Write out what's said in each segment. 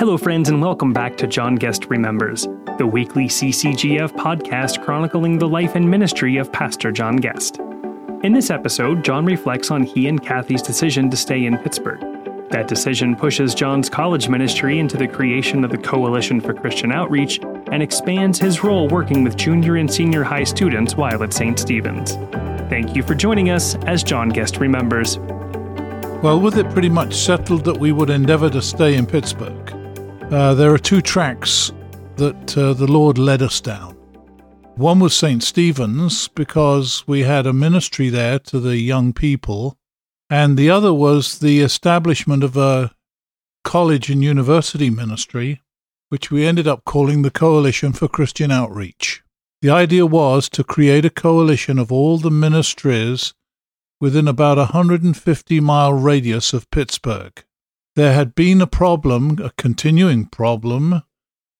Hello, friends, and welcome back to John Guest Remembers, the weekly CCGF podcast chronicling the life and ministry of Pastor John Guest. In this episode, John reflects on he and Kathy's decision to stay in Pittsburgh. That decision pushes John's college ministry into the creation of the Coalition for Christian Outreach and expands his role working with junior and senior high students while at St. Stephen's. Thank you for joining us as John Guest Remembers. Well, with it pretty much settled that we would endeavour to stay in Pittsburgh, uh, there are two tracks that uh, the Lord led us down. One was St. Stephen's because we had a ministry there to the young people, and the other was the establishment of a college and university ministry, which we ended up calling the Coalition for Christian Outreach. The idea was to create a coalition of all the ministries within about a 150 mile radius of Pittsburgh there had been a problem, a continuing problem,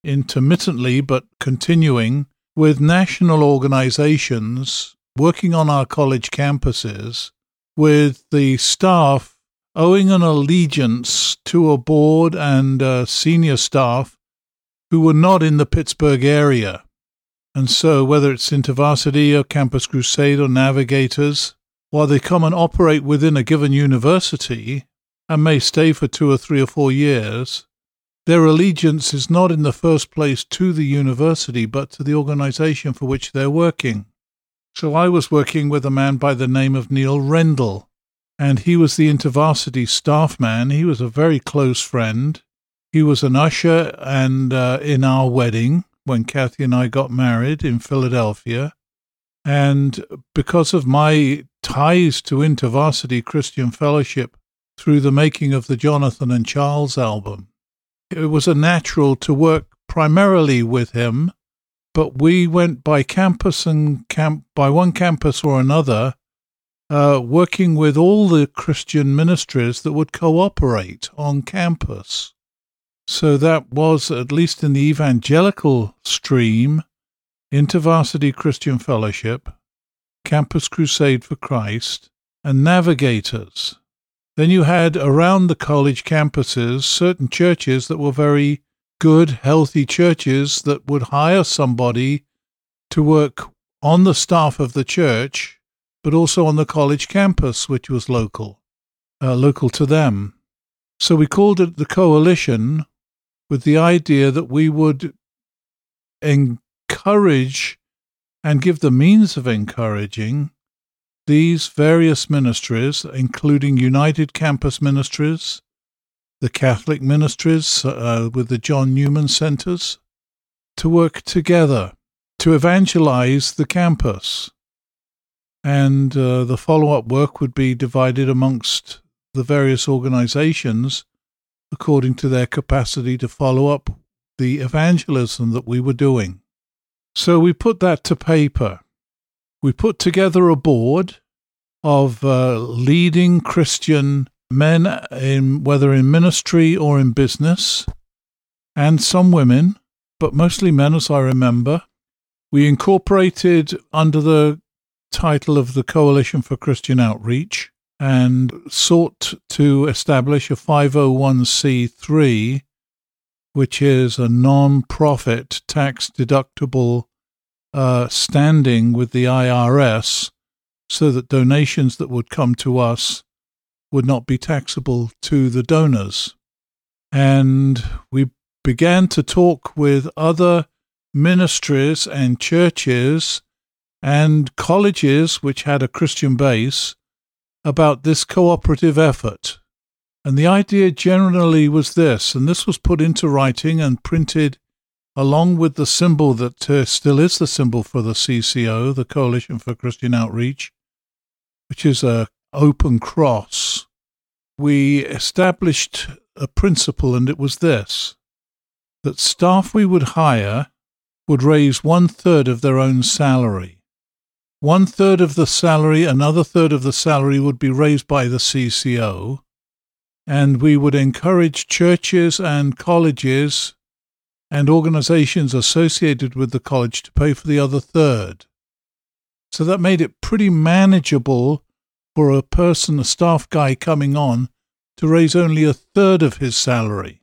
intermittently but continuing, with national organizations working on our college campuses, with the staff owing an allegiance to a board and uh, senior staff who were not in the Pittsburgh area. And so, whether it's InterVarsity or Campus Crusade or Navigators, while they come and operate within a given university, and may stay for two or three or four years, their allegiance is not in the first place to the university, but to the organization for which they're working. So I was working with a man by the name of Neil Rendell, and he was the InterVarsity staff man. He was a very close friend. He was an usher and uh, in our wedding when Kathy and I got married in Philadelphia. And because of my ties to InterVarsity Christian Fellowship, through the making of the Jonathan and Charles album. It was a natural to work primarily with him, but we went by campus and camp by one campus or another, uh, working with all the Christian ministries that would cooperate on campus. So that was, at least in the evangelical stream, InterVarsity Christian Fellowship, Campus Crusade for Christ, and Navigators. Then you had around the college campuses certain churches that were very good, healthy churches that would hire somebody to work on the staff of the church, but also on the college campus, which was local, uh, local to them. So we called it the coalition with the idea that we would encourage and give the means of encouraging these various ministries, including United Campus Ministries, the Catholic ministries uh, with the John Newman Centers, to work together to evangelize the campus. And uh, the follow up work would be divided amongst the various organizations according to their capacity to follow up the evangelism that we were doing. So we put that to paper we put together a board of uh, leading Christian men, in, whether in ministry or in business, and some women, but mostly men, as I remember. We incorporated under the title of the Coalition for Christian Outreach and sought to establish a 501c3, which is a non profit tax deductible uh, standing with the IRS so that donations that would come to us would not be taxable to the donors. And we began to talk with other ministries and churches and colleges which had a Christian base about this cooperative effort. And the idea generally was this, and this was put into writing and printed along with the symbol that uh, still is the symbol for the CCO, the Coalition for Christian Outreach, which is a open cross, we established a principle, and it was this that staff we would hire would raise one third of their own salary. One third of the salary, another third of the salary would be raised by the CCO, and we would encourage churches and colleges and organizations associated with the college to pay for the other third. So that made it pretty manageable for a person, a staff guy coming on, to raise only a third of his salary.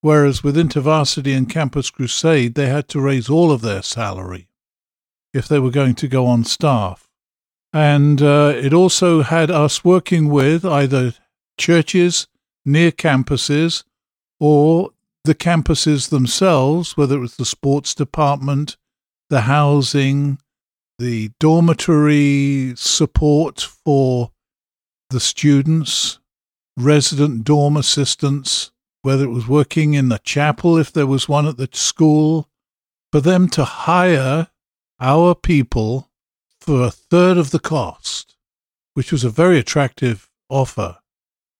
Whereas with InterVarsity and Campus Crusade, they had to raise all of their salary if they were going to go on staff. And uh, it also had us working with either churches near campuses or the campuses themselves, whether it was the sports department, the housing, the dormitory support for the students, resident dorm assistants, whether it was working in the chapel, if there was one at the school, for them to hire our people for a third of the cost, which was a very attractive offer,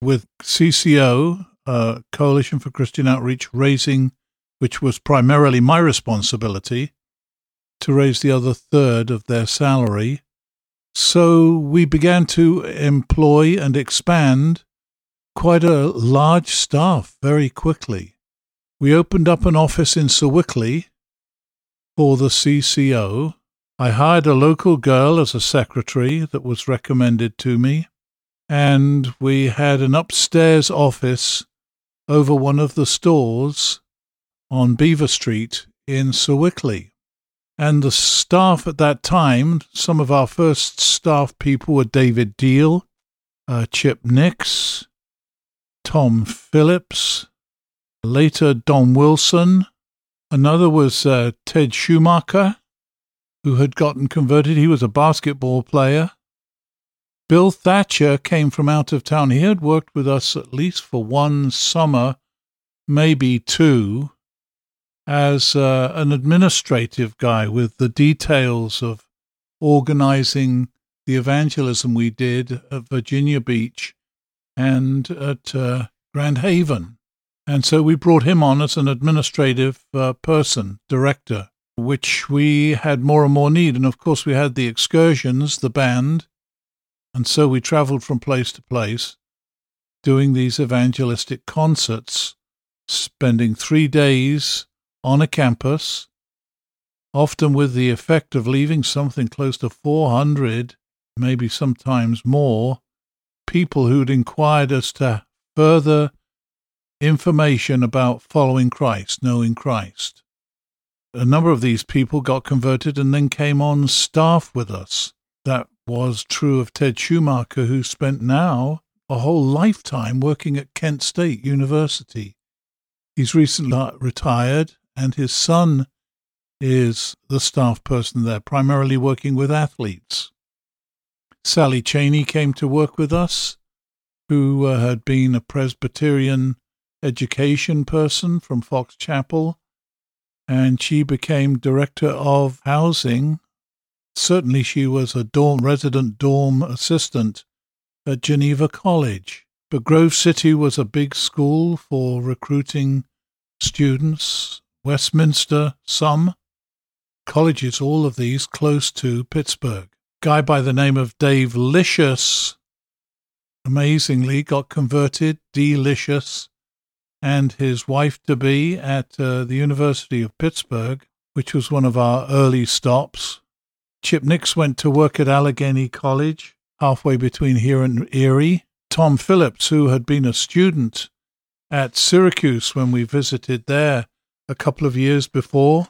with CCO, uh, Coalition for Christian Outreach, raising, which was primarily my responsibility, to raise the other third of their salary. So we began to employ and expand quite a large staff very quickly. We opened up an office in Sewickley for the CCO. I hired a local girl as a secretary that was recommended to me, and we had an upstairs office over one of the stores on Beaver Street in Sewickley. And the staff at that time, some of our first staff people were David Deal, uh, Chip Nix, Tom Phillips, later Don Wilson. Another was uh, Ted Schumacher, who had gotten converted. He was a basketball player. Bill Thatcher came from out of town. He had worked with us at least for one summer, maybe two, as uh, an administrative guy with the details of organizing the evangelism we did at Virginia Beach and at uh, Grand Haven. And so we brought him on as an administrative uh, person, director, which we had more and more need. And of course, we had the excursions, the band. And so we traveled from place to place doing these evangelistic concerts, spending three days on a campus, often with the effect of leaving something close to 400, maybe sometimes more, people who'd inquired as to further information about following Christ, knowing Christ. A number of these people got converted and then came on staff with us. That was true of Ted Schumacher, who spent now a whole lifetime working at Kent State University. He's recently retired, and his son is the staff person there, primarily working with athletes. Sally Cheney came to work with us, who uh, had been a Presbyterian education person from Fox Chapel, and she became director of housing. Certainly, she was a dorm resident dorm assistant at Geneva College. But Grove City was a big school for recruiting students. Westminster, some colleges, all of these close to Pittsburgh guy by the name of Dave Licious, amazingly, got converted, delicious, and his wife to be at uh, the University of Pittsburgh, which was one of our early stops. Chip Nix went to work at Allegheny College, halfway between here and Erie. Tom Phillips, who had been a student at Syracuse when we visited there a couple of years before,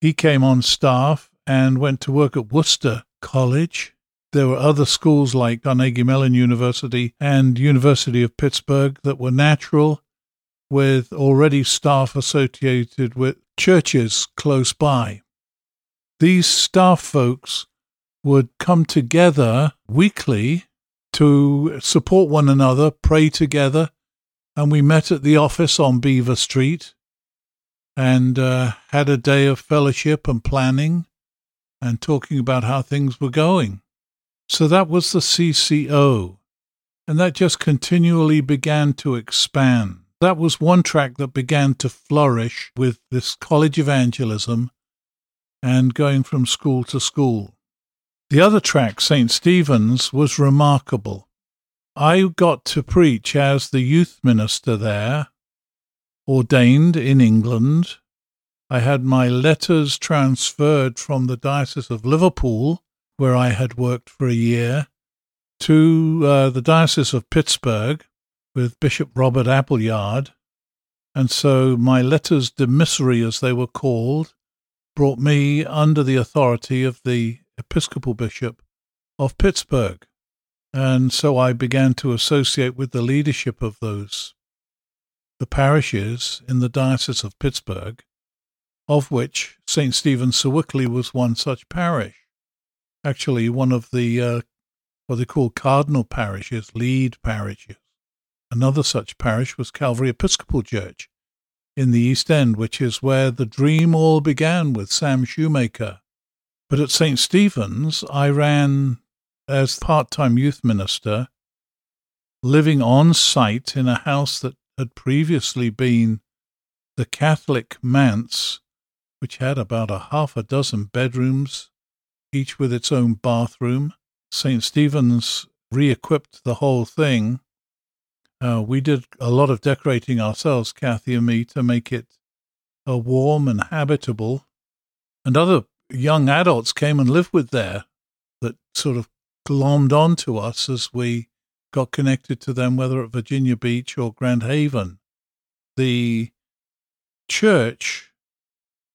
he came on staff and went to work at Wooster College. There were other schools like Carnegie Mellon University and University of Pittsburgh that were natural with already staff associated with churches close by. These staff folks would come together weekly to support one another, pray together, and we met at the office on Beaver Street and uh, had a day of fellowship and planning and talking about how things were going. So that was the CCO, and that just continually began to expand. That was one track that began to flourish with this college evangelism and going from school to school. The other track, St. Stephen's, was remarkable. I got to preach as the youth minister there, ordained in England, I had my letters transferred from the Diocese of Liverpool, where I had worked for a year, to uh, the Diocese of Pittsburgh with Bishop Robert Appleyard. And so my letters de as they were called, brought me under the authority of the Episcopal Bishop of Pittsburgh. And so I began to associate with the leadership of those, the parishes in the Diocese of Pittsburgh, of which St. Stephen Sewickley was one such parish. Actually, one of the, uh, what they call cardinal parishes, lead parishes. Another such parish was Calvary Episcopal Church in the East End, which is where the dream all began with Sam Shoemaker. But at St. Stephen's, I ran as part time youth minister, living on site in a house that had previously been the Catholic manse, which had about a half a dozen bedrooms, each with its own bathroom. St. Stephen's re equipped the whole thing. Uh, we did a lot of decorating ourselves, Kathy and me, to make it uh, warm and habitable. And other young adults came and lived with there that sort of glommed onto us as we got connected to them, whether at Virginia Beach or Grand Haven. The church,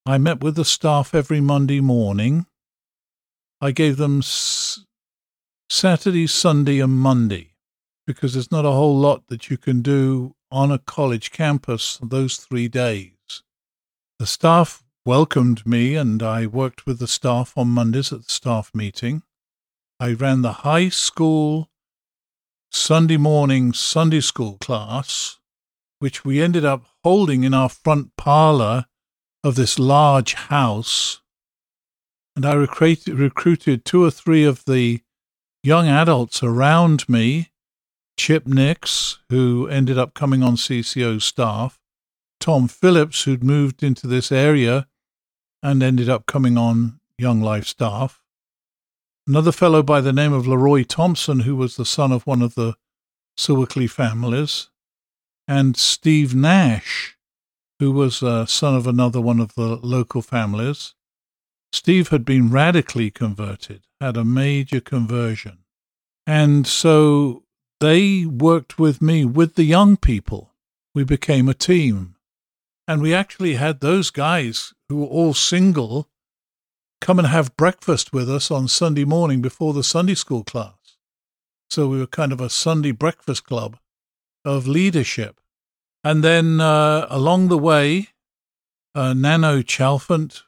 I met with the staff every Monday morning. I gave them s- Saturday, Sunday, and Monday because there's not a whole lot that you can do on a college campus those three days. The staff welcomed me, and I worked with the staff on Mondays at the staff meeting. I ran the high school Sunday morning Sunday school class, which we ended up holding in our front parlor of this large house. And I recruited, two or three of the young adults around me Chip Nix, who ended up coming on CCO staff, Tom Phillips, who'd moved into this area and ended up coming on Young Life staff, Another fellow by the name of Leroy Thompson, who was the son of one of the Sewickley families, and Steve Nash, who was a son of another one of the local families. Steve had been radically converted, had a major conversion. And so they worked with me, with the young people. We became a team. And we actually had those guys who were all single come and have breakfast with us on Sunday morning before the Sunday school class. So we were kind of a Sunday breakfast club of leadership. And then uh, along the way, uh, Nano Chalfant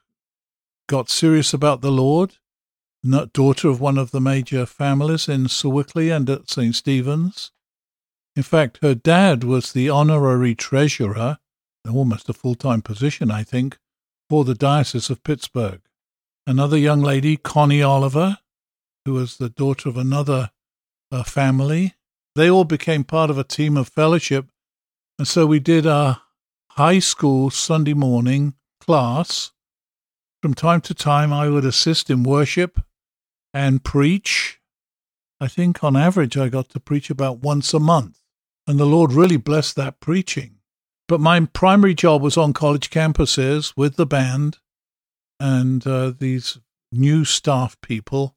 got serious about the Lord, daughter of one of the major families in Sewickley and at St. Stephen's. In fact, her dad was the honorary treasurer, almost a full time position, I think, for the Diocese of Pittsburgh another young lady, Connie Oliver, who was the daughter of another uh, family. They all became part of a team of fellowship. And so we did a high school Sunday morning class. From time to time, I would assist in worship and preach. I think on average, I got to preach about once a month. And the Lord really blessed that preaching. But my primary job was on college campuses with the band and uh, these new staff people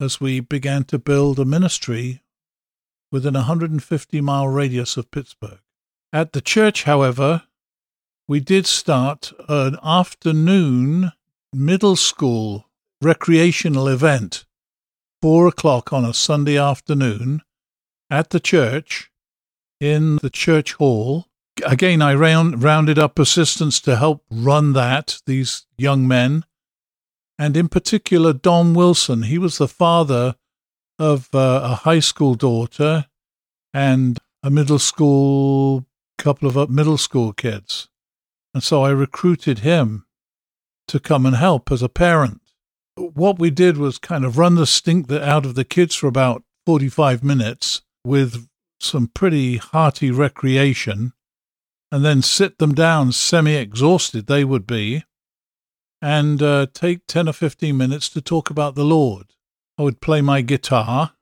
as we began to build a ministry within a 150 mile radius of Pittsburgh. At the church, however, we did start an afternoon middle school recreational event, four o'clock on a Sunday afternoon at the church in the church hall again, I round, rounded up assistants to help run that, these young men. And in particular, Don Wilson. He was the father of uh, a high school daughter and a middle school, couple of middle school kids. And so I recruited him to come and help as a parent. What we did was kind of run the stink out of the kids for about 45 minutes with some pretty hearty recreation and then sit them down semi exhausted they would be and uh, take 10 or 15 minutes to talk about the Lord. I would play my guitar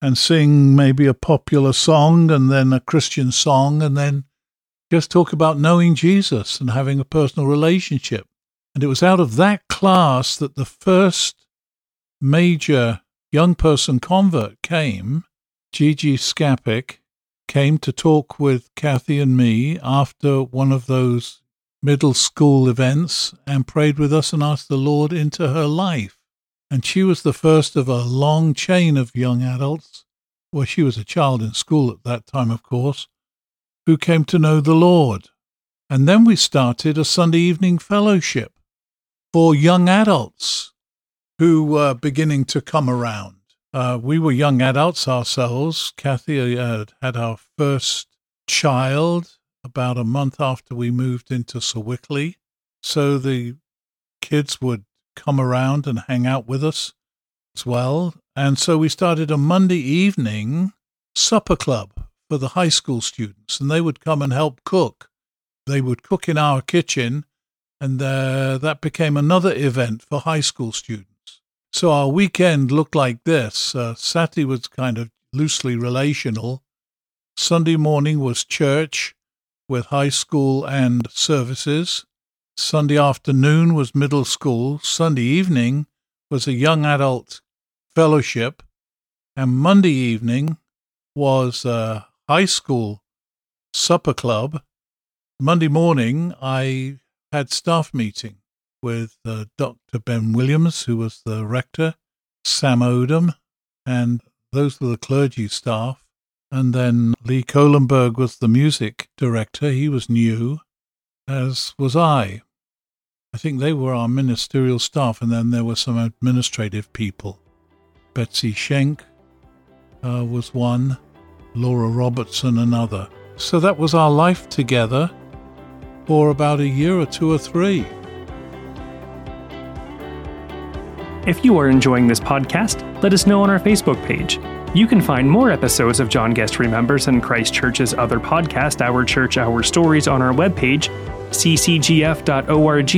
and sing maybe a popular song and then a Christian song and then just talk about knowing Jesus and having a personal relationship. And it was out of that class that the first major young person convert came, Gigi Skapik, came to talk with Kathy and me after one of those middle school events and prayed with us and asked the Lord into her life. And she was the first of a long chain of young adults. Well, she was a child in school at that time, of course, who came to know the Lord. And then we started a Sunday evening fellowship for young adults who were beginning to come around. Uh, we were young adults ourselves. Kathy uh, had our first child about a month after we moved into Sewickley. So the kids would come around and hang out with us as well. And so we started a Monday evening supper club for the high school students, and they would come and help cook. They would cook in our kitchen, and uh, that became another event for high school students. So our weekend looked like this. Uh, Saturday was kind of loosely relational. Sunday morning was church with high school and services. Sunday afternoon was middle school. Sunday evening was a young adult fellowship. And Monday evening was a high school supper club. Monday morning, I had staff meeting with uh, Dr. Ben Williams, who was the rector, Sam Odom, and those were the clergy staff. And then Lee Kohlenberg was the music director. He was new, as was I. I think they were our ministerial staff, and then there were some administrative people. Betsy Schenk uh, was one, Laura Robertson another. So that was our life together for about a year or two or three. If you are enjoying this podcast, let us know on our Facebook page. You can find more episodes of John Guest Remembers and Christ Church's other podcast, Our Church, Our Stories, on our webpage, ccgf.org,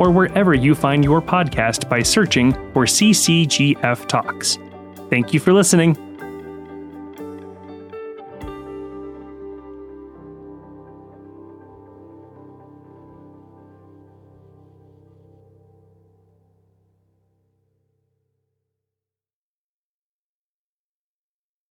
or wherever you find your podcast by searching for CCGF Talks. Thank you for listening.